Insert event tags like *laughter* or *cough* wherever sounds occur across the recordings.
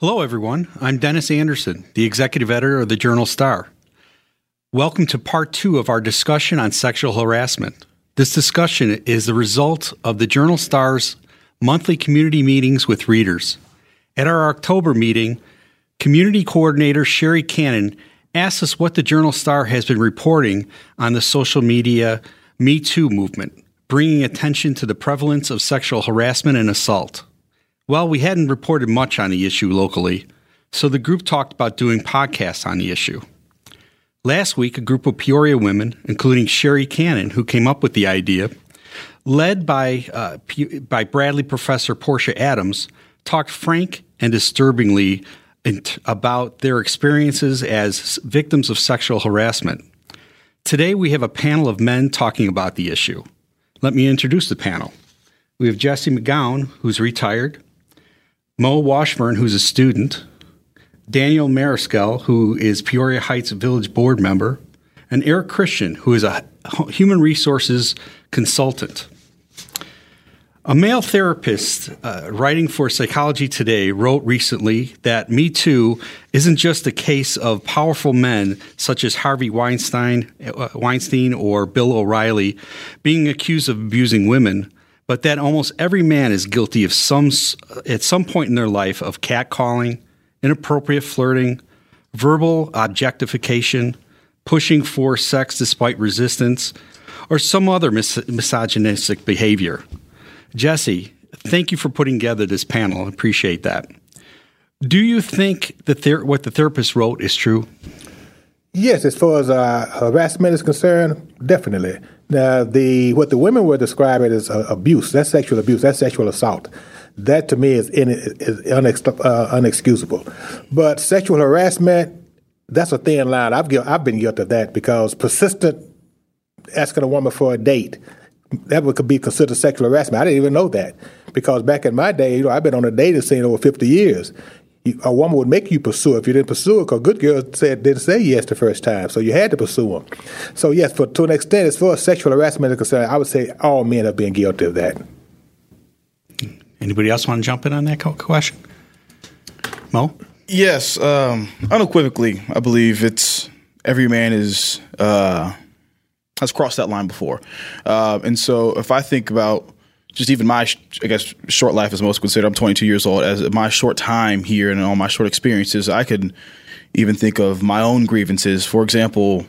Hello, everyone. I'm Dennis Anderson, the executive editor of the Journal Star. Welcome to part two of our discussion on sexual harassment. This discussion is the result of the Journal Star's monthly community meetings with readers. At our October meeting, community coordinator Sherry Cannon asked us what the Journal Star has been reporting on the social media Me Too movement, bringing attention to the prevalence of sexual harassment and assault. Well, we hadn't reported much on the issue locally, so the group talked about doing podcasts on the issue. Last week, a group of Peoria women, including Sherry Cannon, who came up with the idea, led by, uh, by Bradley professor Portia Adams, talked frank and disturbingly about their experiences as victims of sexual harassment. Today, we have a panel of men talking about the issue. Let me introduce the panel. We have Jesse McGowan, who's retired, Mo Washburn, who's a student, Daniel Mariscal, who is Peoria Heights Village Board member, and Eric Christian, who is a human resources consultant. A male therapist uh, writing for Psychology Today wrote recently that Me Too isn't just a case of powerful men such as Harvey Weinstein, uh, Weinstein or Bill O'Reilly being accused of abusing women, but that almost every man is guilty of some at some point in their life of catcalling, inappropriate flirting, verbal objectification, pushing for sex despite resistance, or some other mis- misogynistic behavior. Jesse, thank you for putting together this panel. I appreciate that. Do you think that what the therapist wrote is true? Yes, as far as uh, harassment is concerned, definitely. Now, the what the women were describing is uh, abuse. That's sexual abuse. That's sexual assault. That to me is, in, is unex, uh, unexcusable. But sexual harassment, that's a thin line. I've I've been guilty of that because persistent asking a woman for a date that would could be considered sexual harassment. I didn't even know that because back in my day, you know, I've been on a dating scene over 50 years a woman would make you pursue if you didn't pursue it because good girls said didn't say yes the first time, so you had to pursue them. So yes, for to an extent, as far as sexual harassment is concerned, I would say all men have been guilty of that. Anybody else want to jump in on that question? Mo? Yes, um, unequivocally, I believe it's every man is uh, has crossed that line before, uh, and so if I think about just even my, I guess, short life is most considered. I'm 22 years old. As my short time here and all my short experiences, I could even think of my own grievances. For example,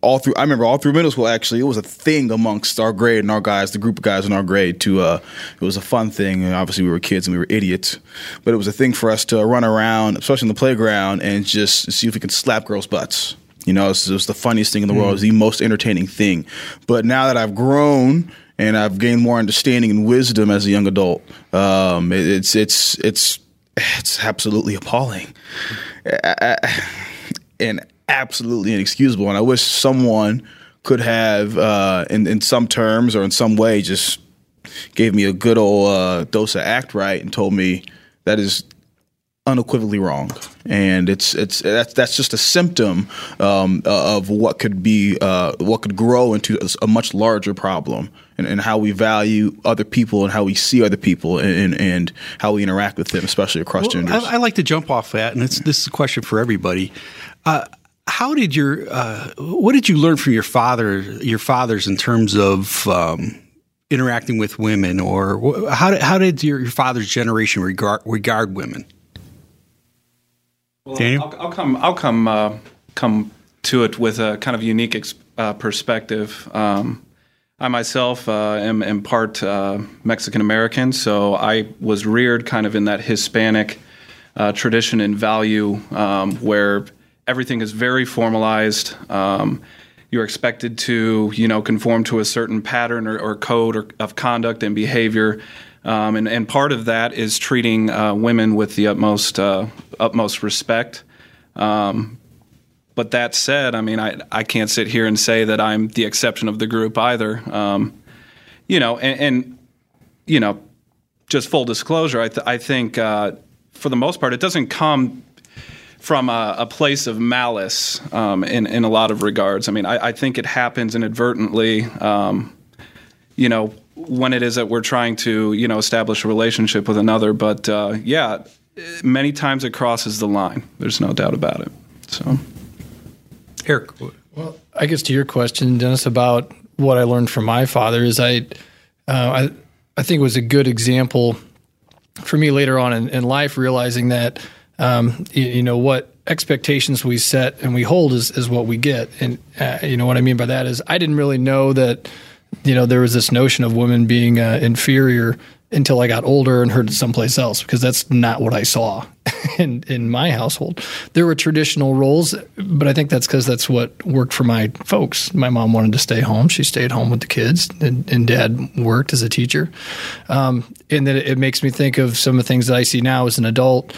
all through, I remember all through middle school. Actually, it was a thing amongst our grade and our guys, the group of guys in our grade. To uh, it was a fun thing. And obviously, we were kids and we were idiots, but it was a thing for us to run around, especially in the playground, and just see if we could slap girls' butts. You know, it was, it was the funniest thing in the mm. world. It was the most entertaining thing. But now that I've grown and I've gained more understanding and wisdom as a young adult. Um, it, it's it's it's it's absolutely appalling and absolutely inexcusable. And I wish someone could have, uh, in in some terms or in some way, just gave me a good old uh, dose of act right and told me that is unequivocally wrong, and it's it's that's that's just a symptom um, of what could be uh, what could grow into a, a much larger problem, and, and, how we value other people and how we see other people and, and how we interact with them, especially across well, genders. I, I, like to jump off that, and this is a question for everybody. Uh, how did your uh, what did you learn from your father your fathers in terms of um, interacting with women, or how did, how did your, your father's generation regard regard women? Well, Daniel, I'll, I'll, come. I'll come. Uh, come to it with a kind of unique ex- uh, perspective. Um, I myself uh, am, in part uh, Mexican American, so I was reared kind of in that Hispanic uh, tradition and value, um, where everything is very formalized. Um, you're expected to, you know, conform to a certain pattern or, or code or, of conduct and behavior. Um, and, and, part of that is treating uh, women with the utmost uh, utmost respect. Um, but that said, I mean, I, I can't sit here and say that I'm the exception of the group either. Um, you know, and, and, you know, just full disclosure, I, th- I think uh, for the most part, it doesn't come from a, a place of malice um, in, in a lot of regards. I mean, I, I think it happens inadvertently, um, you know, when it is that we're trying to, you know, establish a relationship with another. But uh, yeah, many times it crosses the line. There's no doubt about it. So. Eric. Well, I guess to your question, Dennis, about what I learned from my father is I, uh, I, I think it was a good example for me later on in, in life, realizing that, um, you, you, know, what expectations we set and we hold is, is what we get. And, uh, you know, what I mean by that is I didn't really know that, you know, there was this notion of women being uh, inferior until I got older and heard it someplace else because that's not what I saw *laughs* in in my household. There were traditional roles, but I think that's because that's what worked for my folks. My mom wanted to stay home; she stayed home with the kids, and, and Dad worked as a teacher. Um, and then it makes me think of some of the things that I see now as an adult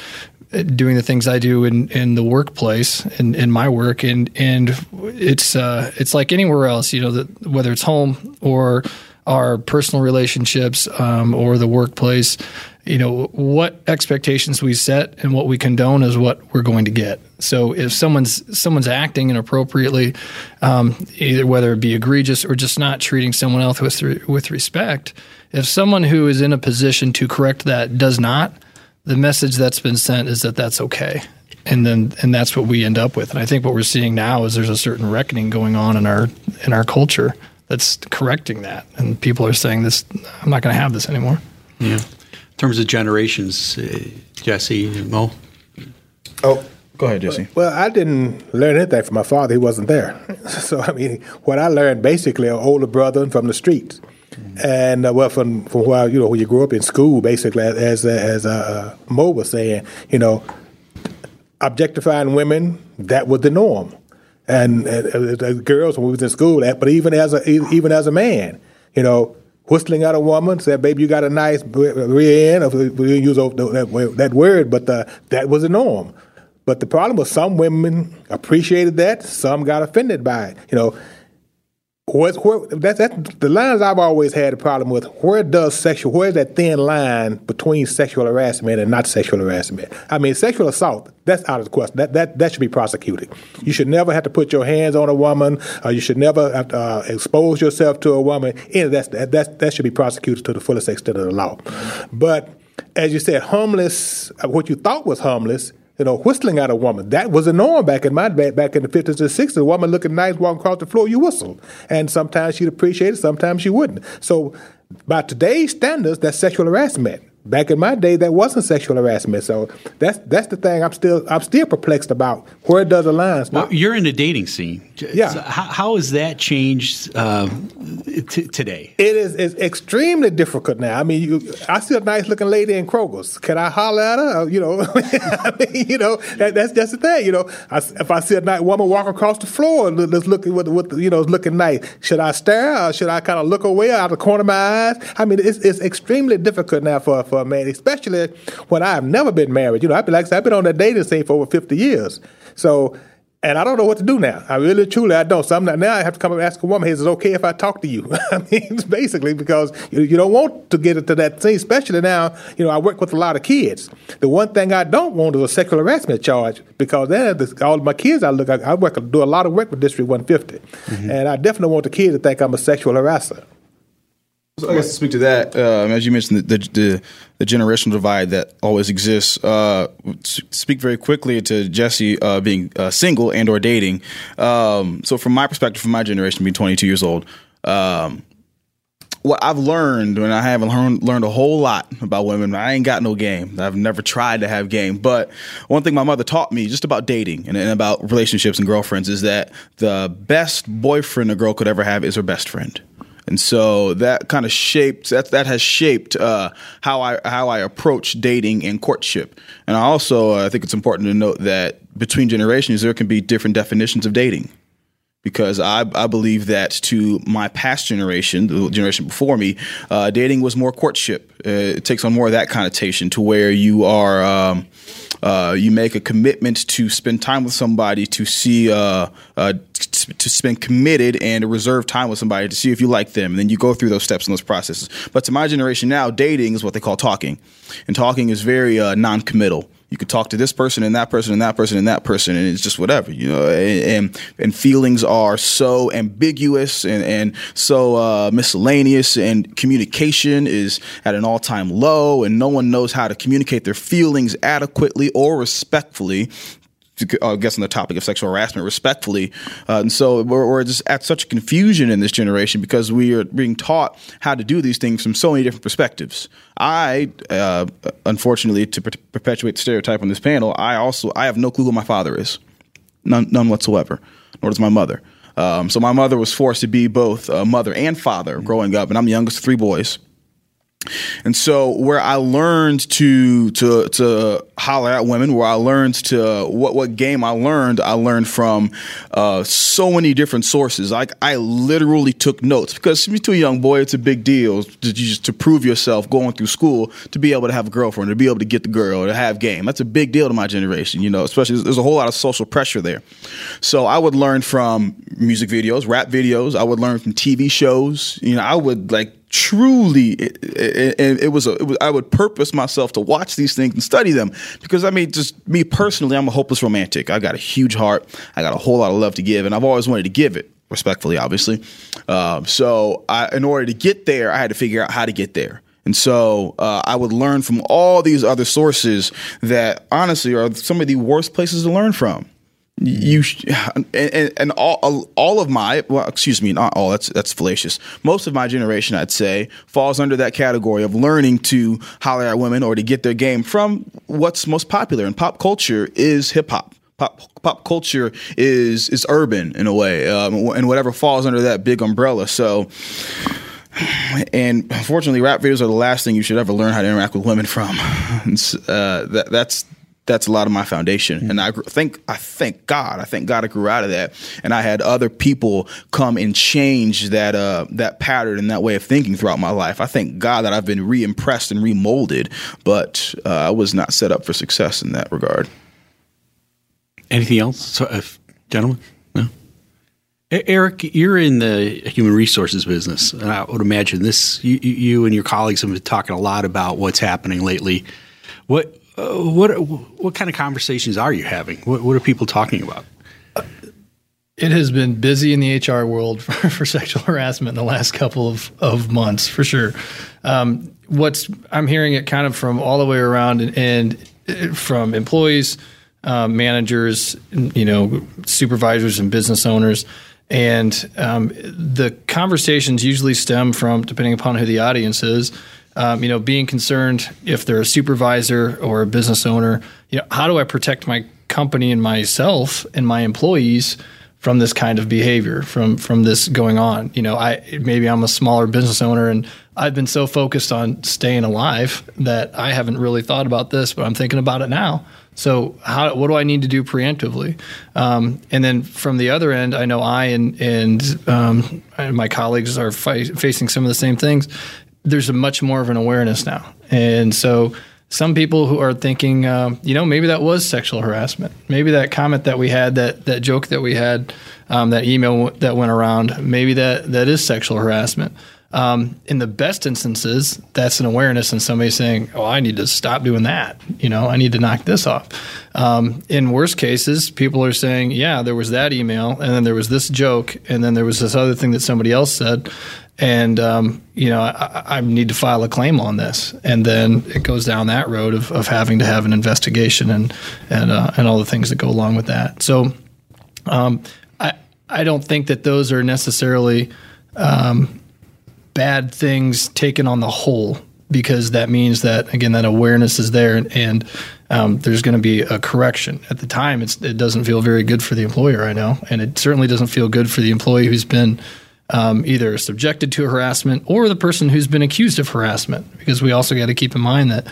uh, doing the things I do in, in the workplace in, in my work and and it's uh, it's like anywhere else you know that whether it's home or our personal relationships um, or the workplace, you know, what expectations we set and what we condone is what we're going to get. So if someone's someone's acting inappropriately, um, either whether it be egregious or just not treating someone else with with respect, if someone who is in a position to correct that does not, the message that's been sent is that that's okay. And then, and that's what we end up with. And I think what we're seeing now is there's a certain reckoning going on in our in our culture that's correcting that. And people are saying this, I'm not going to have this anymore. Yeah. In terms of generations, uh, Jesse, Mo? Oh, go ahead, Jesse. Well, I didn't learn anything from my father. He wasn't there. *laughs* So, I mean, what I learned basically, an older brother from the streets. And uh, well, from from where you know when you grew up in school, basically, as as uh, Mo was saying, you know, objectifying women that was the norm and, and girls when we was in school. But even as a even as a man, you know, whistling at a woman, said, "Baby, you got a nice rear end." We use that, that word, but the, that was the norm. But the problem was some women appreciated that, some got offended by it. You know, Where's, where, that's, that's the lines I've always had a problem with. Where does sexual, where's that thin line between sexual harassment and not sexual harassment? I mean, sexual assault, that's out of the question. That, that, that should be prosecuted. You should never have to put your hands on a woman, or you should never to uh, expose yourself to a woman. Any that's, that, that, that should be prosecuted to the fullest extent of the law. But as you said, homeless, what you thought was homeless, you know, whistling at a woman. That was a norm back in my back in the fifties and sixties. A woman looking nice walking across the floor, you whistle, and sometimes she'd appreciate it, sometimes she wouldn't. So, by today's standards, that's sexual harassment. Back in my day, that wasn't sexual harassment. So that's that's the thing. I'm still I'm still perplexed about where does the line stop. Well, you're in the dating scene. Yeah. So how, how has that changed uh, t- today? It is it's extremely difficult now. I mean, you, I see a nice looking lady in Kroger's. Can I holler at her? You know, *laughs* I mean, you know that, that's just the thing. You know, I, if I see a nice woman walk across the floor, that's looking with, with you know looking nice, should I stare or should I kind of look away out of the corner of my eyes? I mean, it's, it's extremely difficult now for for a man, especially when I have never been married. You know, I've been like I said, I've been on that dating scene for over fifty years. So and I don't know what to do now. I really, truly, I don't. So I'm not, now I have to come up and ask a woman, hey, is it okay if I talk to you? *laughs* I mean, basically because you, you, don't want to get into that thing, especially now, you know, I work with a lot of kids. The one thing I don't want is a sexual harassment charge because then all my kids I look, I, I work, do a lot of work with District 150. Mm-hmm. And I definitely want the kids to think I'm a sexual harasser. So I guess to speak to that, um, as you mentioned, the, the, the generational divide that always exists. Uh, speak very quickly to Jesse uh, being uh, single and or dating. Um, so from my perspective, from my generation, being 22 years old, um, what I've learned, and I haven't learned, learned a whole lot about women. I ain't got no game. I've never tried to have game. But one thing my mother taught me just about dating and, and about relationships and girlfriends is that the best boyfriend a girl could ever have is her best friend and so that kind of shaped that that has shaped uh, how I how I approach dating and courtship. And I also uh, I think it's important to note that between generations there can be different definitions of dating because I, I believe that to my past generation, the generation before me, uh, dating was more courtship. Uh, it takes on more of that connotation to where you are. Um, uh, you make a commitment to spend time with somebody to see uh, uh, to spend committed and reserve time with somebody to see if you like them and then you go through those steps and those processes but to my generation now dating is what they call talking and talking is very uh, non-committal you could talk to this person and that person and that person and that person and it's just whatever you know and and feelings are so ambiguous and and so uh, miscellaneous and communication is at an all-time low and no one knows how to communicate their feelings adequately or respectfully I guess on the topic of sexual harassment respectfully. Uh, and so we're, we're, just at such confusion in this generation because we are being taught how to do these things from so many different perspectives. I, uh, unfortunately, to per- perpetuate the stereotype on this panel, I also I have no clue who my father is, none, none whatsoever, nor does my mother. Um, so my mother was forced to be both a mother and father growing up, and I'm the youngest of three boys. And so where I learned to to to holler at women, where I learned to what what game I learned, I learned from uh, so many different sources. Like I literally took notes because to a young boy, it's a big deal to just to prove yourself going through school to be able to have a girlfriend, to be able to get the girl, to have game. That's a big deal to my generation, you know. Especially there's a whole lot of social pressure there. So I would learn from music videos, rap videos. I would learn from TV shows. You know, I would like truly it, it, it, was a, it was I would purpose myself to watch these things and study them because I mean just me personally I'm a hopeless romantic. I got a huge heart. I got a whole lot of love to give and I've always wanted to give it respectfully obviously. Um, so I, in order to get there I had to figure out how to get there. And so uh, I would learn from all these other sources that honestly are some of the worst places to learn from you and, and all all of my well excuse me not all that's that's fallacious. Most of my generation i'd say falls under that category of learning to holler at women or to get their game from what's most popular. In pop culture is hip hop. Pop pop culture is is urban in a way um, and whatever falls under that big umbrella. So and unfortunately rap videos are the last thing you should ever learn how to interact with women from. *laughs* Uh, that, that's that's a lot of my foundation. Mm-hmm. And I think, I thank God, I thank God I grew out of that. And I had other people come and change that, uh, that pattern and that way of thinking throughout my life. I thank God that I've been re-impressed and remolded, but uh, I was not set up for success in that regard. Anything else, so, uh, gentlemen? No. Eric, you're in the human resources business, and I would imagine this. You, you and your colleagues have been talking a lot about what's happening lately. What uh, what what kind of conversations are you having? What, what are people talking about? It has been busy in the HR world *laughs* for, for sexual harassment in the last couple of, of months, for sure. Um, what's I'm hearing it kind of from all the way around, and, and uh, from employees, um, managers, you know, supervisors, and business owners. And um, the conversations usually stem from, depending upon who the audience is, um, you know, being concerned if they're a supervisor or a business owner, you know, how do I protect my company and myself and my employees from this kind of behavior, from from this going on? You know, I maybe I'm a smaller business owner and I've been so focused on staying alive that I haven't really thought about this, but I'm thinking about it now. So, how what do I need to do preemptively? Um, and then from the other end, I know I and and, um, my colleagues are fi- facing some of the same things there's a much more of an awareness now, and so some people who are thinking, um, you know, maybe that was sexual harassment. Maybe that comment that we had, that that joke that we had, um, that email that went around, maybe that that is sexual harassment. Um, in the best instances, that's an awareness and somebody saying, "Oh, I need to stop doing that." You know, I need to knock this off. Um, in worst cases, people are saying, "Yeah, there was that email, and then there was this joke, and then there was this other thing that somebody else said." And um, you know I, I, need to file a claim on this, and then it goes down that road of, of having to have an investigation and and uh, and all the things that go along with that. So, um, I I don't think that those are necessarily um, bad things taken on the whole, because that means that again that awareness is there and, and um, there's going to be a correction. At the time, it doesn't feel very good for the employer, I know, and it certainly doesn't feel good for the employee who's been um, either subjected to harassment or the person who's been accused of harassment, because we also got to keep in mind that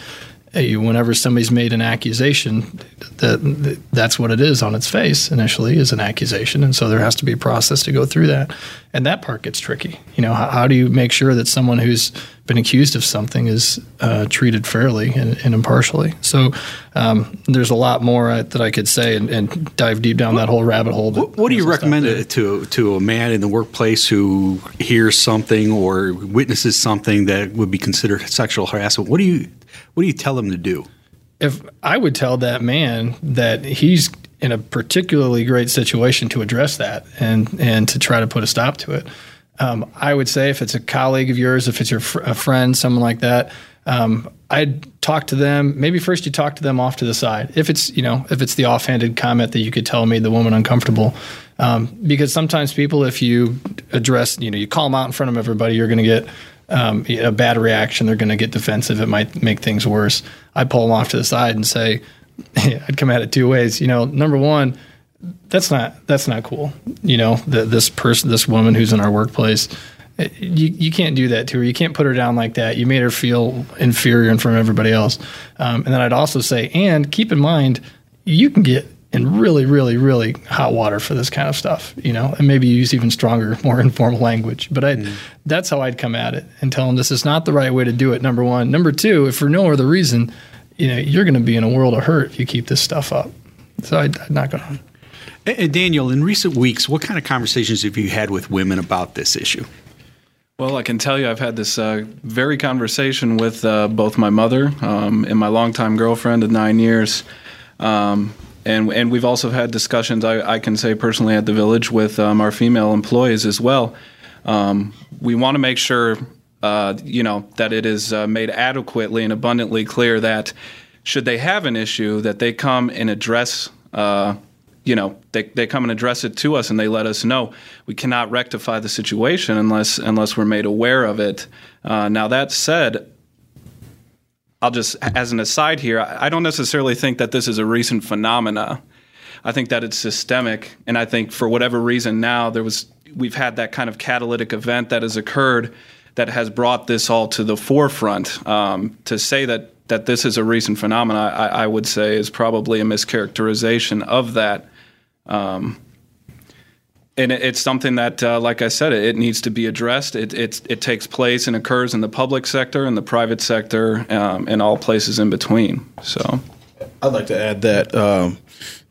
whenever somebody's made an accusation, that that's what it is on its face initially is an accusation, and so there has to be a process to go through that, and that part gets tricky. You know, how, how do you make sure that someone who's been accused of something is uh, treated fairly and, and impartially? So um, there's a lot more uh, that I could say and, and, dive deep down that whole rabbit hole. What, what do you recommend to to a man in the workplace who hears something or witnesses something that would be considered sexual harassment? What do you what do you tell them to do? If I would tell that man that he's in a particularly great situation to address that and and to try to put a stop to it. Um, I would say if it's a colleague of yours, if it's your fr- a friend, someone like that, um, I'd talk to them. Maybe first you talk to them off to the side. If it's you know if it's the offhanded comment that you could tell made the woman uncomfortable, um, because sometimes people, if you address, you know, you call them out in front of everybody, you're going to get um, a bad reaction. They're going to get defensive. It might make things worse. I pull them off to the side and say, *laughs* I'd come at it two ways. You know, number one, that's not that's not cool. You know, the, this person, this woman who's in our workplace, eh, you you can't do that to her. You can't put her down like that. You made her feel inferior in front of everybody else. Um, and then I'd also say, and keep in mind, you can get in really, really, really hot water for this kind of stuff, you know, and maybe use even stronger, *laughs* more informal language. But I, mm. that's how I'd come at it and tell them this is not the right way to do it. Number one. Number two, if for no other reason, you know, you're going to be in a world of hurt if you keep this stuff up. So I, I'm not going to. And Daniel, in recent weeks, what kind of conversations have you had with women about this issue? Well, I can tell you, I've had this uh, very conversation with uh, both my mother um, and my longtime girlfriend of nine years. Um, and and we've also had discussions. I, I can say personally at the village with um, our female employees as well. Um, we want to make sure, uh, you know, that it is uh, made adequately and abundantly clear that should they have an issue, that they come and address. You know, they, they come and address it to us, and they let us know. We cannot rectify the situation unless unless we're made aware of it. Uh, now that said, I'll just, as an aside here, I don't necessarily think that this is a recent phenomena. I think that it's systemic, and I think for whatever reason now there was we've had that kind of catalytic event that has occurred that has brought this all to the forefront. Um, to say that that this is a recent phenomenon, I, I, would say, is probably a mischaracterization of that. Um, and it's something that, uh, like I said, it, needs to be addressed. It, it, takes place and occurs in the public sector, in the private sector, um, and all places in between. So, I'd like to add that um,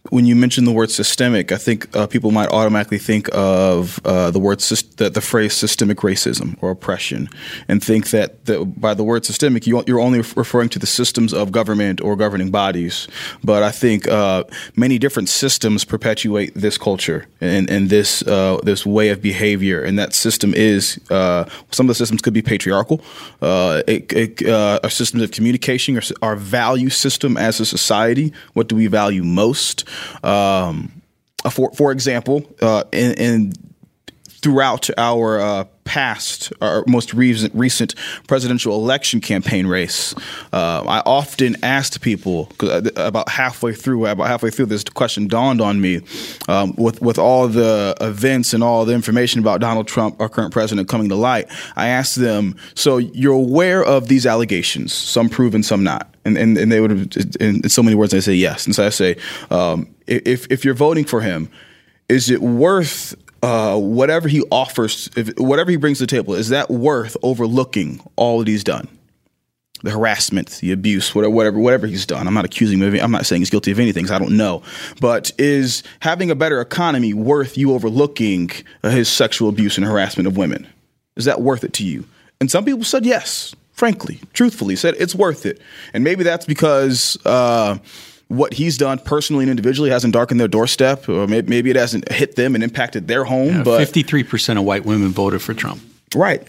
when you mention the word systemic, I think uh, people might automatically think of uh, the word the, the, phrase systemic racism or oppression, and think that the, by the word systemic, you, are only referring to the systems of government or governing bodies. But I think uh, many different systems perpetuate this culture and, and this uh, this way of behavior, and that system is uh, some of the systems could be patriarchal, uh, it, it, our systems of communication, our, our value system as a society. What do we value most? Um, for for example, uh, in, in throughout our uh, past, our most recent, recent presidential election campaign race, uh, I often asked people uh, about halfway through, about halfway through, this question dawned on me um, with with all the events and all the information about Donald Trump, our current president, coming to light. I asked them, so you're aware of these allegations, some proven, some not. And, and, and they would have, in so many words, they say yes. And so I say, um, if, if you're voting for him, is it worth uh, whatever he offers, if, whatever he brings to the table, is that worth overlooking all that he's done? The harassment, the abuse, whatever, whatever, whatever he's done. I'm not accusing him. Of, I'm not saying he's guilty of anything. I don't know. But is having a better economy worth you overlooking uh, his sexual abuse and harassment of women? Is that worth it to you? And some people said yes. Frankly, truthfully, said it's worth it. And maybe that's because. Uh, what he's done personally and individually hasn't darkened their doorstep, or maybe, maybe it hasn't hit them and impacted their home. Yeah, but fifty-three percent of white women voted for Trump. Right.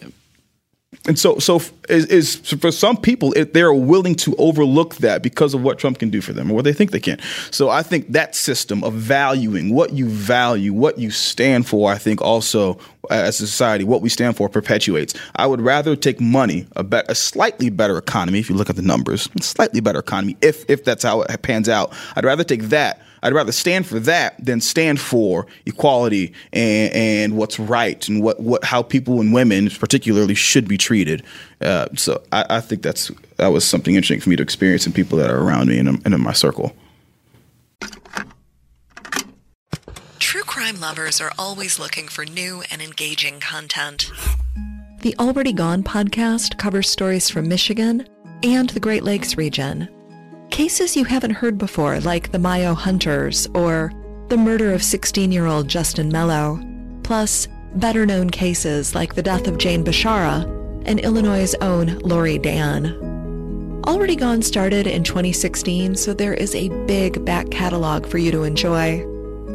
And so, so is, is for some people, it, they're willing to overlook that because of what Trump can do for them or what they think they can. So, I think that system of valuing what you value, what you stand for, I think also uh, as a society, what we stand for perpetuates. I would rather take money, a, be- a slightly better economy, if you look at the numbers, a slightly better economy, if if that's how it pans out. I'd rather take that I'd rather stand for that than stand for equality and, and what's right and what, what how people and women particularly should be treated. treated. Uh, so I, I, think that's that was something interesting for me to experience in people that are around me and, and in my circle. True crime lovers are always looking for new and engaging content. The Already Gone podcast covers stories from Michigan and the Great Lakes region. Cases you haven't heard before, like the Mio Hunters or the murder of 16 year old Justin Mello, plus better known cases like the death of Jane Bashara and Illinois' own Laurie Dann. Already Gone started in 2016, so there is a big back catalog for you to enjoy.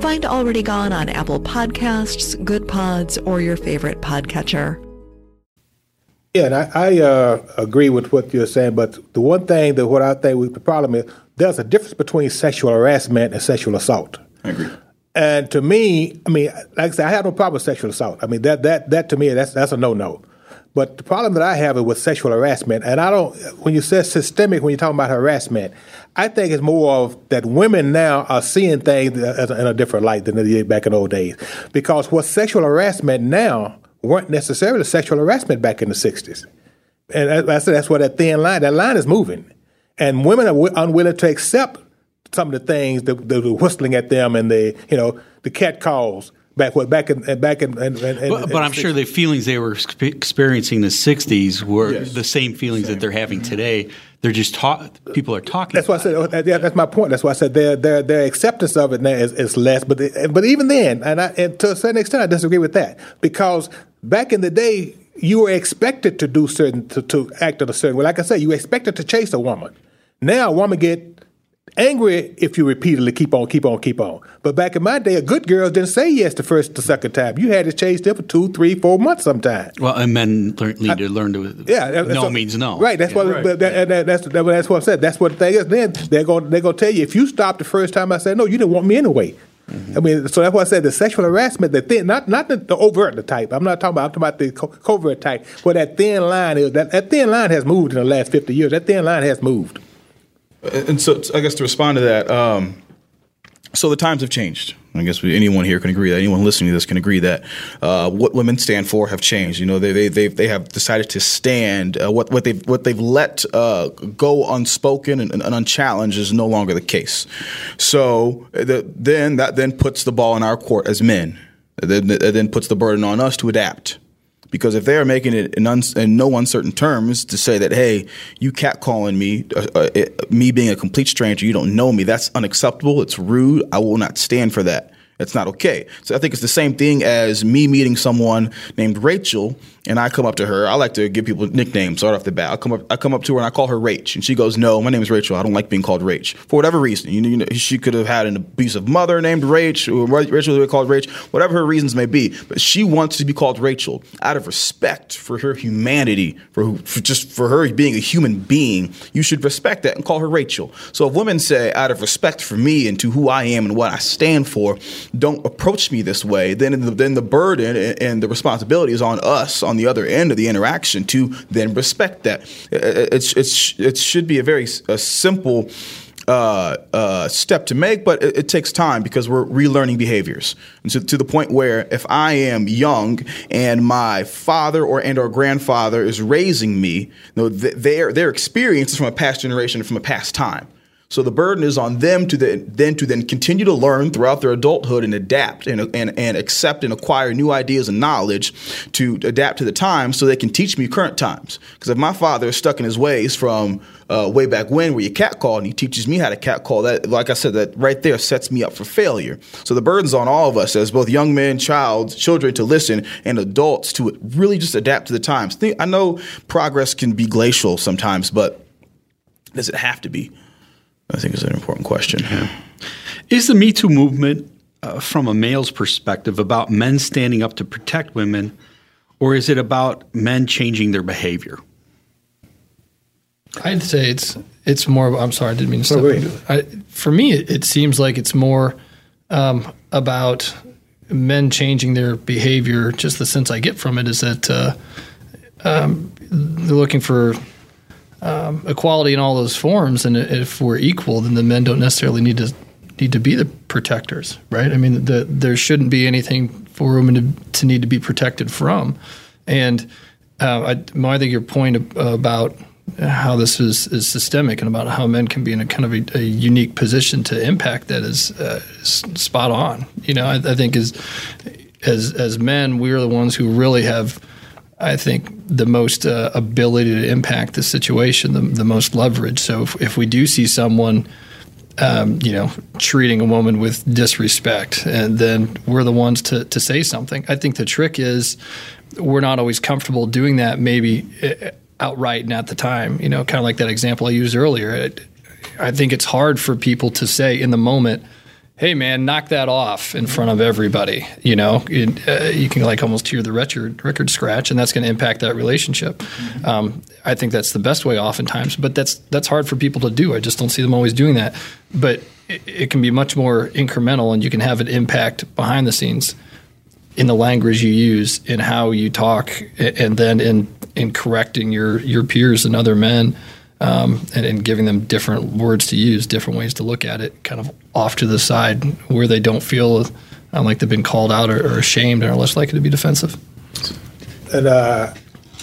Find Already Gone on Apple Podcasts, Goodpods, or your favorite podcatcher. Yeah, and I, I uh, agree with what you're saying, but the one thing that what I think we, the problem is there's a difference between sexual harassment and sexual assault. I agree. And to me, I mean, like I said, I have no problem with sexual assault. I mean, that that that to me, that's that's a no no. But the problem that I have is with sexual harassment, and I don't. When you say systemic, when you're talking about harassment, I think it's more of that women now are seeing things in a different light than they did back in the old days. Because what sexual harassment now weren't necessarily sexual harassment back in the '60s, and I said that's where that thin line. That line is moving, and women are unwilling to accept some of the things that, that were whistling at them and the you know the cat calls back what back in back in, in, in but, but I'm sure the feelings they were experiencing in the '60s were yes. the same feelings same. that they're having today. They're just talk. People are talking. That's why I said. Oh, yeah, that's my point. That's why I said their their their acceptance of it now is, is less. But but even then, and, I, and to a certain extent, I disagree with that because back in the day, you were expected to do certain to, to act in a certain way. Like I said, you were expected to chase a woman. Now a woman get angry if you repeatedly keep on, keep on, keep on. But back in my day, a good girl didn't say yes the first, the second time. You had to chase them for two, three, four months sometimes. Well, and men learn, need to learn to yeah, no so, means no. Right. That's yeah, what. Right. That, that, that's that, that's what I said. That's what the thing is. Then they're going they're going to tell you if you stopped the first time. I said no, you didn't want me anyway. Mm-hmm. I mean, so that's why I said the sexual harassment, the thin, not not the, the overt the type. I'm not talking about. I'm talking about the co- covert type. Where that thin line is. That, that thin line has moved in the last 50 years. That thin line has moved. And so, I guess to respond to that, um, so the times have changed. I guess anyone here can agree that anyone listening to this can agree that uh, what women stand for have changed. You know, they they they, they have decided to stand. Uh, what what they've what they've let uh, go unspoken and, and, unchallenged is no longer the case. So the, then that then puts the ball in our court as men. Then, then puts the burden on us to adapt. Because if they are making it in, un- in, no uncertain terms to say that, hey, you catcalling me, uh, uh, it, me being a complete stranger, you don't know me, that's unacceptable. It's rude. I will not stand for that. It's not okay. So I think it's the same thing as me meeting someone named Rachel and I come up to her. I like to give people nicknames right off the bat. I come up, I come up to her and I call her Rach, and she goes, "No, my name is Rachel. I don't like being called Rach for whatever reason. You know, you know she could have had an abusive mother named Rach, or Rachel would called Rach, whatever her reasons may be. But she wants to be called Rachel out of respect for her humanity, for, for just for her being a human being. You should respect that and call her Rachel. So if women say, out of respect for me and to who I am and what I stand for, don't approach me this way, then the, then the burden and the responsibility is on us on the other end of the interaction to then respect that. It's, it's, it should be a very a simple uh, uh, step to make, but it, it, takes time because we're relearning behaviors. And so to the point where if I am young and my father or and or grandfather is raising me, you know, their their is from a past generation from a past time. So the burden is on them to the, then to then continue to learn throughout their adulthood and adapt and, and, and accept and acquire new ideas and knowledge to adapt to the times so they can teach me current times. Because if my father is stuck in his ways from uh, way back when where you catcall and he teaches me how to catcall, that like I said, that right there sets me up for failure. So the burden's on all of us as both young men, child, children to listen and adults to really just adapt to the times. I know progress can be glacial sometimes, but does it have to be? I think is an important question. Yeah. Is the Me Too movement, uh, from a male's perspective, about men standing up to protect women, or is it about men changing their behavior? I'd say it's it's more. I'm sorry, I didn't mean to step. Oh, I, for me, it, it, seems like it's more um, about men changing their behavior. Just the sense I get from it is that uh, um, they're looking for um, equality in all those forms, and if we're equal, then the men don't necessarily need to need to be the protectors, right? I mean, the, there shouldn't be anything for women to, to need to be protected from, and uh, I, I think your point about how this is, is systemic and about how men can be in a kind of a, a unique position to impact that is, uh, spot on. You know, I, I think as as as men, we are the ones who really have. I think the most uh, ability to impact the situation, the, the most leverage. So if, if we do see someone, um, you know, treating a woman with disrespect, and then we're the ones to, to say something. I think the trick is we're not always comfortable doing that. Maybe uh, outright and at the time. You know, kind of like that example I used earlier. It, I think it's hard for people to say in the moment, "Hey, man, knock that off in front of everybody." You know, it, uh, you can like almost hear the record record scratch, and that's going to impact that relationship. Mm-hmm. Um, I think that's the best way, oftentimes, but that's that's hard for people to do. I just don't see them always doing that. But it, it can be much more incremental, and you can have an impact behind the scenes in the language you use, in how you talk, and then in in correcting your your peers and other men, um, and, and, giving them different words to use, different ways to look at it, kind of off to the side where they don't feel uh, like they've been called out or, or, ashamed and are less likely to be defensive. And uh,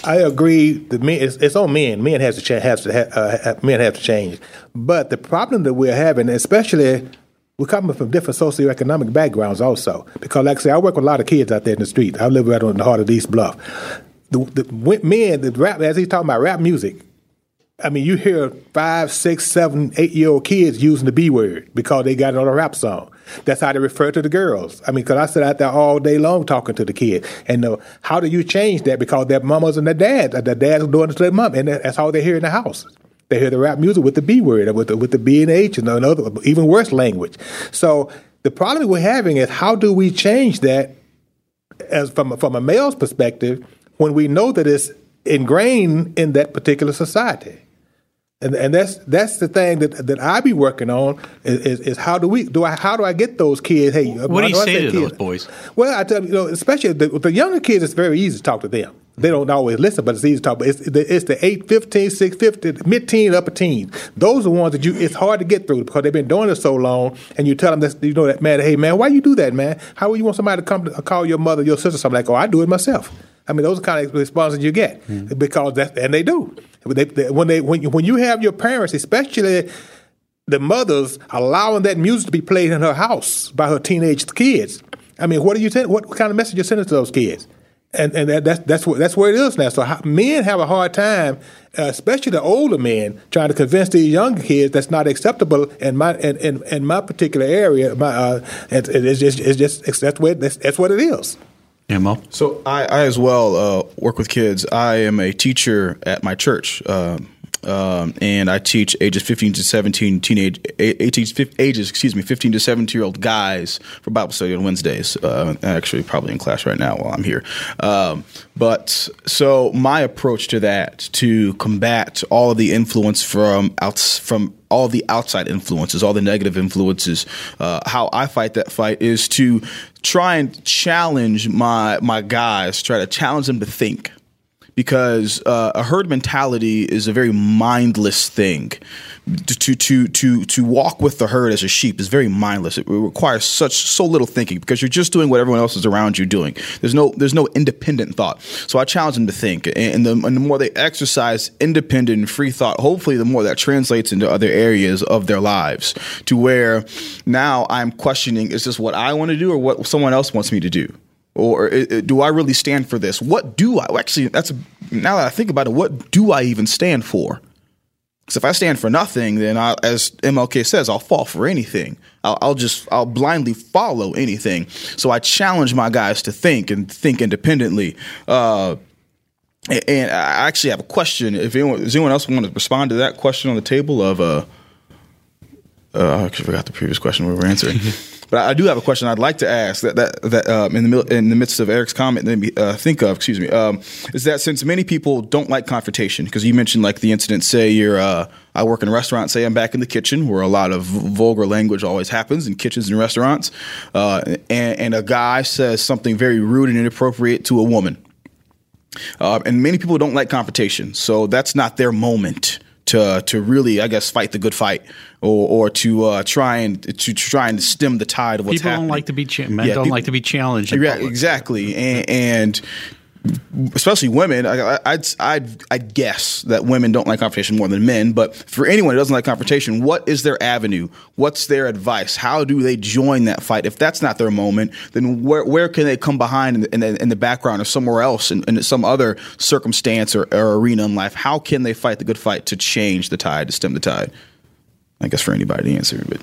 I agree. The men, it's, it's, on men. Men has to change. To uh, men have to change. But the problem that we're having, especially we're coming from different socioeconomic backgrounds also. Because, like I say, I work with a lot of kids out there in the street. I live right on the heart of East Bluff the, the men, the rap, as he's talking about rap music, I mean, you hear five, six, seven, eight year old kids using the B word because they got it on a rap song. That's how they refer to the girls. I mean, because I sit out there all day long talking to the kid. And uh, how do you change that? Because their mamas and their dads, their dads are doing it to their mom, and that's all they hear in the house. They hear the rap music with the B word, with the, with the B and H, and another, even worse language. So the problem we're having is how do we change that as from, from a male's perspective when we know that it's ingrained in that particular society. And, and that's that's the thing that that I be working on is, is, is, how do we do I how do I get those kids? Hey, what do you say to kids? those boys? Well, I tell you, you know, especially the, the younger kids, it's very easy to talk to them. They don't always listen, but it's easy to talk. But it's the, it's the 8, 15, 6, 15, mid teen, upper teen. Those are the ones that you it's hard to get through because they've been doing it so long. And you tell them that you know that man, hey man, why you do that, man? How would you want somebody to come to call your mother, your sister, something like, oh, I do it myself. I mean, those are kind of responses you get mm. because that, and they do. They, they, when they when you, when you have your parents, especially the mothers, allowing that music to be played in her house by her teenage kids. I mean, what do you? What kind of message you sending to those kids? And and that, that's that's what that's where it is now. So how, men have a hard time, uh, especially the older men, trying to convince these younger kids that's not acceptable in my in, in, in my particular area. My uh, it, it's just it's just it's, that's what that's, that's what it is. Yeah, Mo. So I, I as well uh, work with kids. I am a teacher at my church. Uh, um, and I teach ages 15 to 17 teenage ages, ages excuse me 15 to 17 year old guys for Bible study on Wednesdays. Uh, actually, probably in class right now while I'm here. Um, but so my approach to that to combat all of the influence from outs from all the outside influences, all the negative influences. Uh, how I fight that fight is to try and challenge my my guys, try to challenge them to think because uh, a herd mentality is a very mindless thing. To to to to walk with the herd as a sheep is very mindless. It requires such so little thinking because you're just doing what everyone else is around you doing. There's no there's no independent thought. So I challenge them to think, and the, and the more they exercise independent and free thought, hopefully the more that translates into other areas of their lives. To where now I'm questioning: Is this what I want to do, or what someone else wants me to do? Or do I really stand for this? What do I actually? That's now that I think about it. What do I even stand for? Because if I stand for nothing, then I, as MLK says, I'll fall for anything. I'll, I'll, just I'll blindly follow anything. So I challenge my guys to think and think independently. Uh, and I actually have a question. If anyone, does anyone else want to respond to that question on the table of uh, uh, I forgot the previous question we were answering. *laughs* But I do have a question I'd like to ask that that, that um, in the in the midst of Eric's comment, let me uh, think of. Excuse me. Um, is that since many people don't like confrontation, because you mentioned like the incident. Say you're, uh, I work in a restaurant. Say I'm back in the kitchen, where a lot of vulgar language always happens in kitchens and restaurants, uh, and, and, a guy says something very rude and inappropriate to a woman. Uh, and many people don't like confrontation, so that's not their moment to to really, I guess, fight the good fight or or to uh, try and to try and stem the tide of what's people happening. don't like to be cha- men yeah, don't people, like to be challenged. Yeah, exactly, and, and especially women, I, I'd, I'd, I'd guess that women don't like confrontation more than men. But for anyone who doesn't like confrontation, what is their avenue? What's their advice? How do they join that fight? If that's not their moment, then where, where can they come behind in the, in the, in the background or somewhere else in, in some other circumstance or, or arena in life? How can they fight the good fight to change the tide, to stem the tide? I guess for anybody to answer, but.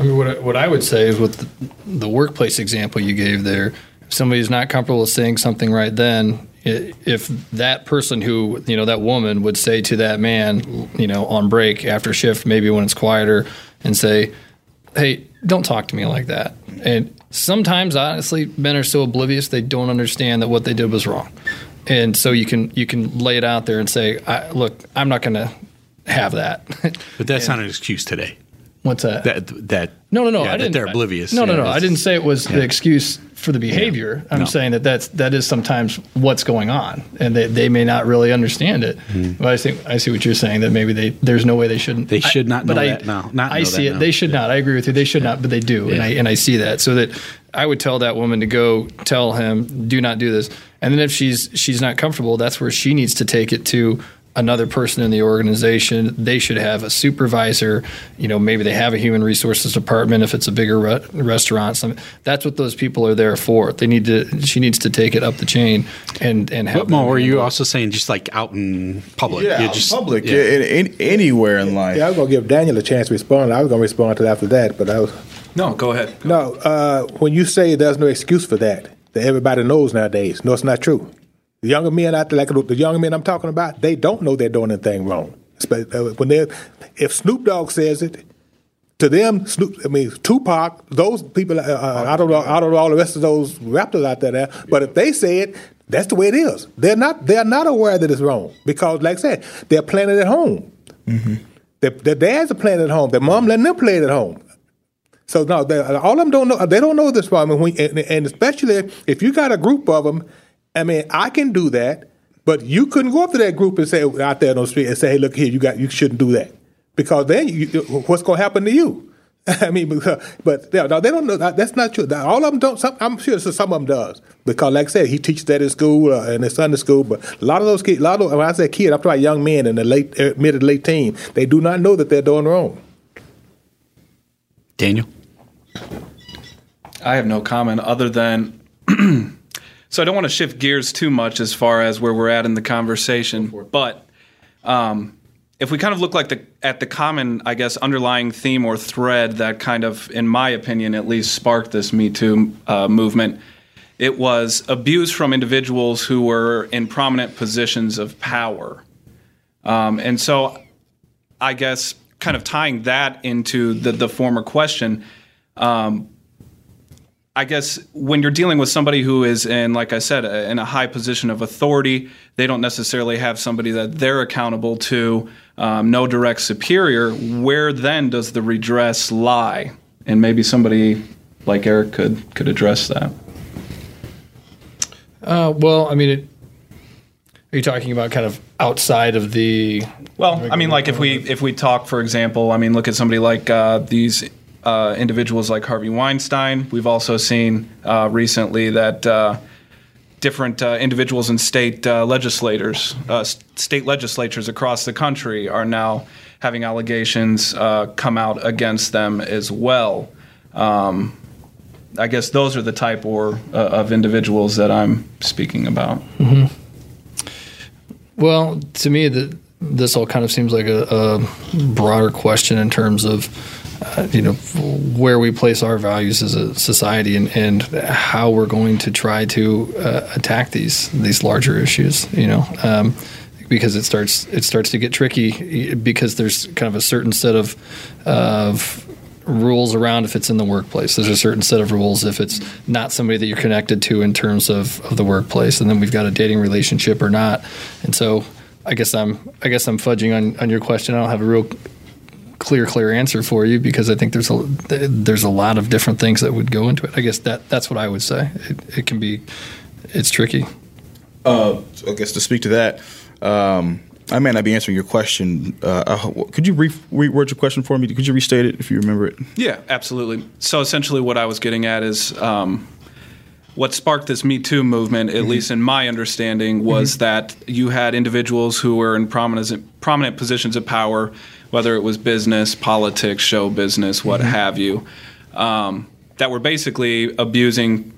I mean, what I, what I would say is with the, the workplace example you gave there, if somebody's not comfortable saying something right then, if that person who you know that woman would say to that man, you know, on break after shift, maybe when it's quieter, and say, "Hey, don't talk to me like that." And sometimes, honestly, men are so oblivious they don't understand that what they did was wrong, and so you can you can lay it out there and say, I, "Look, I'm not going to have that." But that's *laughs* not an excuse today. What's that? That that No, no, no. yeah, I didn't. They're oblivious. No, no, Yeah, no. I didn't say it was the excuse for the behavior. I'm No. saying that that's that is sometimes what's going on, and they, they may not really understand it. Mm-hmm. But I think I see what you're saying that maybe they there's no way they shouldn't. They should not but know I, that now. Not I see that it. now. They should not. I agree with you. They should not, but they do, and I and I see that. So that I would tell that woman to go tell him, do not do this. And then if she's she's not comfortable, that's where she needs to take it to another person in the organization. They should have a supervisor. You know, maybe they have a human resources department if it's a bigger re- restaurant. Some, that's what those people are there for. They need to. She needs to take it up the chain and and have. But Mo, were you also saying just like out in public? Yeah, You just- public, yeah. yeah. in, in, anywhere in life. Yeah, I was gonna give Daniel a chance to respond. I was gonna respond to that after that, but I was No, go ahead. no. Uh, when you say there's no excuse for that, that everybody knows nowadays, no, it's not true. The younger men out there, like the younger men I'm talking about, they don't know they're doing anything wrong. Uh, When they, if Snoop Dogg says it, to them, Snoop, I mean Tupac, those people. Uh, I don't know. I don't know all the rest of those rappers out there. There, but if they say it, that's the way it is. They're not. They're not aware that it's wrong because, like I said, they're playing it at home. Their, their dads are playing it at home. Their mom letting them play it at home. So no, they, all of them don't know. They don't know this problem, and, and especially if you got a group of them. I mean, I can do that, but you couldn't go up to that group and say out there on the street and say, "Hey, look here, you got you shouldn't do that," because then you, what's going to happen to you? *laughs* I mean, because, but yeah, no, they don't know. that- That's not true. All of them don't. Some, I'm sure some of them does because, like I said, he teaches that in school uh, in his Sunday school. But a lot of those kids, a lot of when I say kid, I'm talking about young men in the late uh, mid to late teen. They do not know that they're doing wrong. Daniel. I have no comment other than *clears throat* so I don't want to shift gears too much as far as where we're at in the conversation, but um, if we kind of look like the at the common, I guess, underlying theme or thread that kind of, in my opinion, at least sparked this Me Too uh, movement, it was abuse from individuals who were in prominent positions of power, um, and so I guess kind of tying that into the the former question. Um, I guess when you're dealing with somebody who is in, like I said, a- in a high position of authority, they don't necessarily have somebody that they're accountable to, um, no direct superior. Where then does the redress lie? And maybe somebody like Eric could could address that. Uh, well, I mean, it, are you talking about kind of outside of the? Well, I mean, like if we if we talk, for example, I mean, look at somebody like uh, these uh, individuals like Harvey Weinstein. We've also seen uh, recently that uh, different uh, individuals and state uh, legislators, state legislatures across the country, are now having allegations come out against them as well. Um, I guess those are the type or of individuals that I'm speaking about. Well, to me, the, this all kind of seems like a, a broader question in terms of, uh, you know, where we place our values as a society and, and how we're going to try to uh, attack these these larger issues. You know, um, because it starts it starts to get tricky because there's kind of a certain set of of rules around if it's in the workplace. There's a certain set of rules if it's not somebody that you're connected to in terms of, of the workplace, and then we've got a dating relationship or not. And so, I guess I'm I guess I'm fudging on, on your question. I don't have a real clear clear answer for you because I think there's a there's a lot of different things that would go into it. I guess that that's what I would say. It, it can be it's tricky. Uh, I guess to speak to that, um, I may not be answering your question. Uh, uh, could you re- reword your question for me? Could you restate it if you remember it? Yeah, absolutely. So essentially, what I was getting at is um, what sparked this Me Too movement, at least in my understanding, was that you had individuals who were in prominent prominent positions of power, whether it was business, politics, show business, what have you, um, that were basically abusing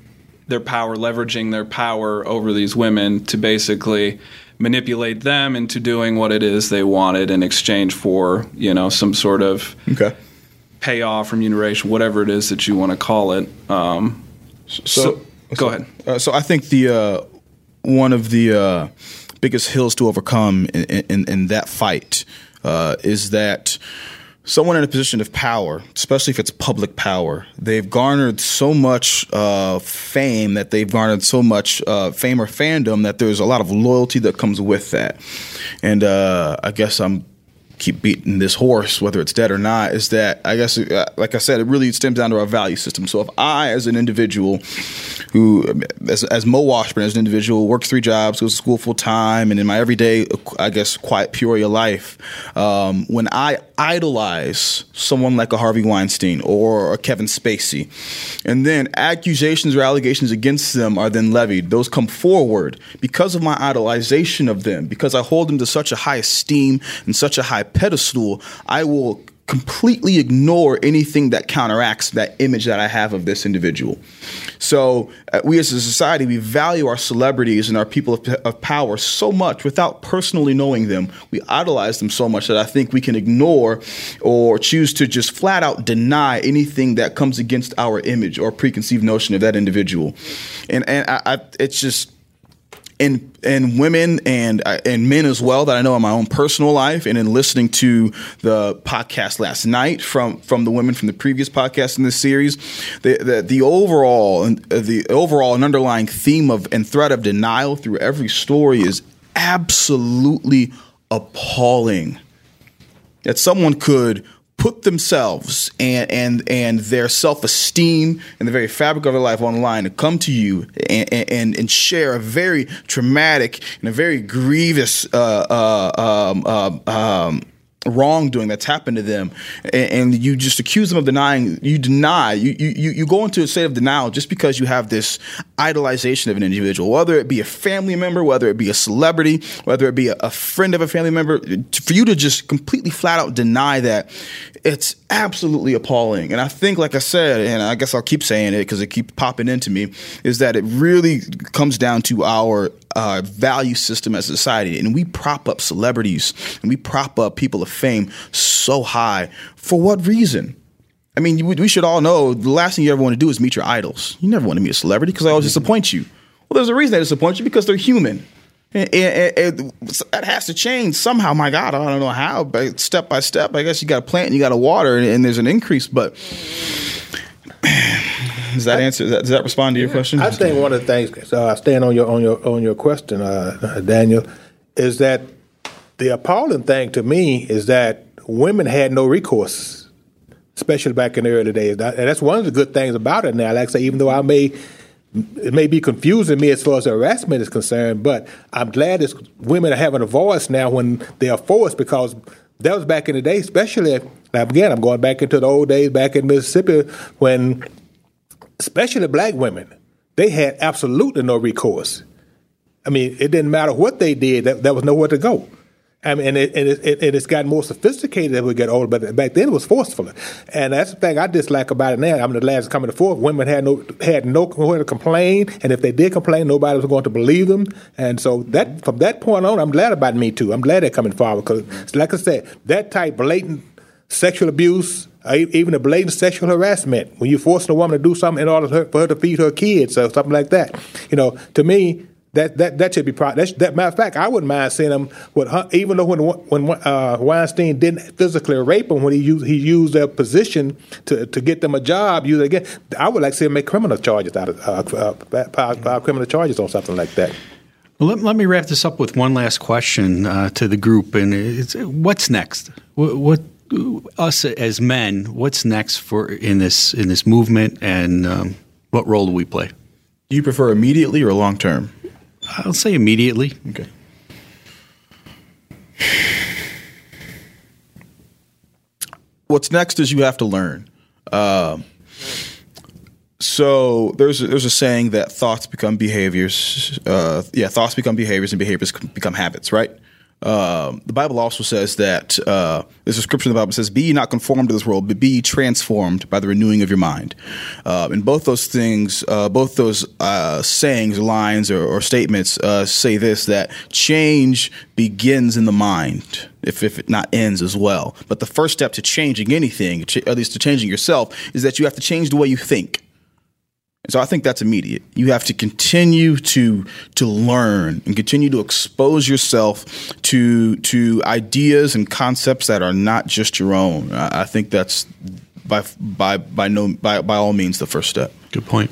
their power, leveraging their power over these women to basically manipulate them into doing what it is they wanted in exchange for, you know, some sort of Okay. payoff, remuneration, whatever it is that you want to call it. Um, so, go ahead. Uh, so I think the uh, one of the uh, biggest hills to overcome in, in, in that fight uh, is that someone in a position of power, especially if it's public power, they've garnered so much uh, fame that they've garnered so much uh, fame or fandom that there's a lot of loyalty that comes with that. And uh, I guess I'm keep beating this horse, whether it's dead or not, is that I guess, uh, like I said, it really stems down to our value system. So if I, as an individual, who, as, as Mo Washburn, as an individual, works three jobs, goes to school full time, and in my everyday, I guess, quiet Peoria life, um, when I idolize someone like a Harvey Weinstein or a Kevin Spacey, and then accusations or allegations against them are then levied, those come forward because of my idolization of them, because I hold them to such a high esteem and such a high pedestal, I will completely ignore anything that counteracts that image that I have of this individual. So, uh, we as a society, we value our celebrities and our people of, of, power so much without personally knowing them. We idolize them so much that I think we can ignore or choose to just flat out deny anything that comes against our image or preconceived notion of that individual. And, and I, I, it's just and and women and uh, and men as well that I know in my own personal life, and in listening to the podcast last night from from the women from the previous podcast in this series, the the, the overall the overall and underlying theme of and threat of denial through every story is absolutely appalling. That someone could put themselves and and and their self esteem and the very fabric of their life on the line to come to you and and, and share a very traumatic and a very grievous uh, uh, um, uh, um, wrongdoing that's happened to them and, and, you just accuse them of denying you deny you, you you go into a state of denial just because you have this idolization of an individual whether it be a family member whether it be a celebrity whether it be a, a friend of a family member for you to just completely flat out deny that it's absolutely appalling. And i think like i said and i guess i'll keep saying it because it keeps popping into me is that it really comes down to our uh, value system as a society. And we prop up celebrities and we prop up people of fame so high for what reason I mean, we should all know the last thing you ever want to do is meet your idols. You never want to meet a celebrity because they always disappoint you. Well, there's a reason they disappoint you because they're human. And, that has to change somehow. My God, I don't know how, but step by step, I guess you got to plant and you got to water, and, and, there's an increase. But *sighs* does that answer? Does that, does that respond to your question? I think one of the things, uh, staying on your on your on your question, uh, Daniel, is that the appalling thing to me is that women had no recourse especially back in the early days. And that's one of the good things about it now. Like I say, even though I may it may be confusing me as far as harassment is concerned, but I'm glad that women are having a voice now when they are forced because that was back in the day, especially now again, I'm going back into the old days back in Mississippi when especially black women, they had absolutely no recourse. I mean, it didn't matter what they did, that there was nowhere to go. I mean, and, it, and, it, it, it's gotten more sophisticated as we get older, but back then it was forceful. And that's the thing I dislike about it now. I'm the last coming to forth. Women had no had no nowhere to complain, and if they did complain, nobody was going to believe them. And so that from that point on, I'm glad about Me Too. I'm glad they're coming forward because, like I said, that type blatant sexual abuse, uh, even a blatant sexual harassment, when you're forcing a woman to do something in order for her to feed her kids or something like that, you know, to me, that that that should be pro- that's, that matter of fact, I wouldn't mind seeing him with even though when when uh, Weinstein didn't physically rape him when he used he used their position to, to get them a job. Use again, I would like to see him make criminal charges out of uh, uh, criminal charges on something like that. Well, let, let me wrap this up with one last question uh, to the group, and it's what's next? What, what us as men? What's next for in this in this movement, and um, what role do we play? Do you prefer immediately or long term? I'll say immediately. Okay. What's next is you have to learn. Uh, so there's a, there's a saying that thoughts become behaviors. Uh, yeah, thoughts become behaviors, and behaviors become habits. Right. Um, the Bible also says that uh, there's a scripture in the Bible says, "Be ye not conformed to this world, but be transformed by the renewing of your mind." Uh, and both those things, uh, both those uh, sayings, lines, or, or statements uh, say this: that change begins in the mind, if if it not ends as well. But the first step to changing anything, at least to changing yourself, is that you have to change the way you think. And so I think that's immediate. You have to continue to to learn and continue to expose yourself to to ideas and concepts that are not just your own. I, I think that's by by by no by by all means the first step. Good point.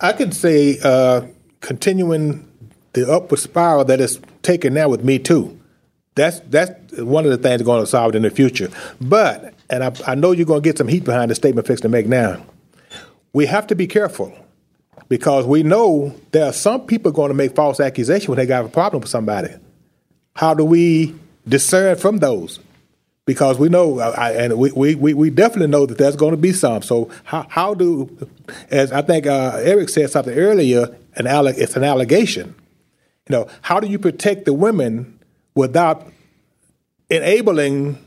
I could say uh, continuing the upward spiral that is taken now with me too. That's that's one of the things going to solve it in the future. But and I, I know you're going to get some heat behind the statement fixing to make now we have to be careful because we know there are some people going to make false accusations when they got a problem with somebody. How do we discern from those? Because we know, I, and we, we, we definitely know that there's going to be some. So how, how do, as I think uh, Eric said something earlier, an it's an allegation. You know, how do you protect the women without enabling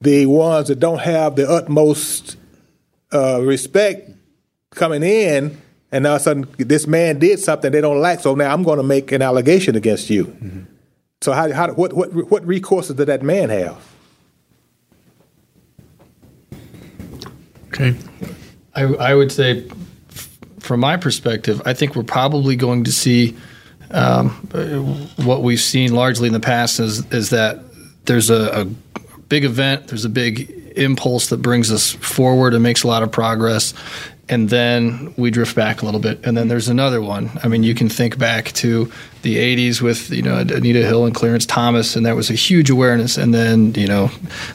the ones that don't have the utmost uh, respect coming in, and all of a sudden this man did something they don't like, so now I'm going to make an allegation against you. Mm-hmm. So how, how what what what recourses did that man have? Okay, I I would say, from my perspective, I think we're probably going to see um, what we've seen largely in the past is is that there's a, a big event, there's a big impulse that brings us forward and makes a lot of progress and then we drift back a little bit. And then there's another one. I mean you can think back to the 80s with you know anita hill and clarence thomas and that was a huge awareness. And then you know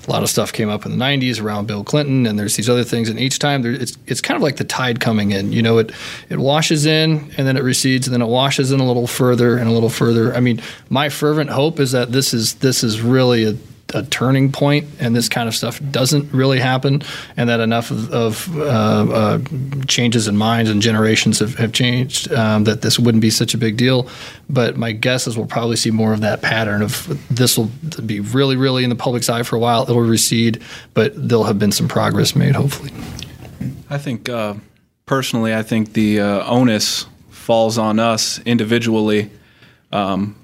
a lot of stuff came up in the 90s around bill clinton and there's these other things. And each time there, it's it's kind of like the tide coming in. You know it it washes in and then it recedes and then it washes in a little further and a little further. I mean my fervent hope is that this is this is really a a turning point and this kind of stuff doesn't really happen, and that enough of, of uh, uh, changes in minds and generations have, have changed um, that this wouldn't be such a big deal. But my guess is we'll probably see more of that pattern of this will be really, really in the public's eye for a while. It'll recede, but there'll have been some progress made, hopefully. I think uh, personally, I think the uh, onus falls on us individually. Um,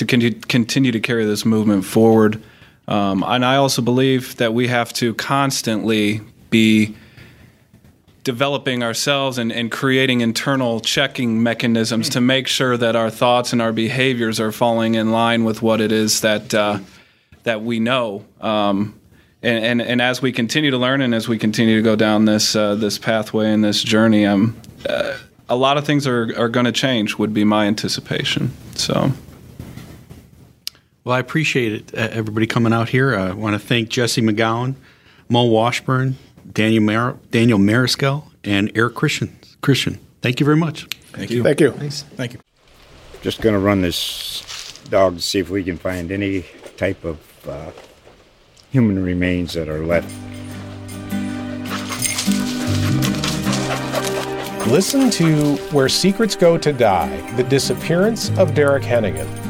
to continue to carry this movement forward. Um, and I also believe that we have to constantly be developing ourselves and, and, creating internal checking mechanisms to make sure that our thoughts and our behaviors are falling in line with what it is that uh, that we know. Um, and, and, and as we continue to learn and as we continue to go down this uh, this pathway and this journey, um, uh, a lot of things are, are going to change. Would be my anticipation. So. Well, I appreciate it, uh, everybody coming out here. Uh, I want to thank Jesse McGowan, Mo Washburn, Daniel Mar- Daniel Mariscal, and Eric Christian. Christian, thank you very much. Thank you. Thank you. Thanks. Thank you. Just going to run this dog to see if we can find any type of uh, human remains that are left. Listen to Where Secrets Go to Die The Disappearance of Derek Hennigan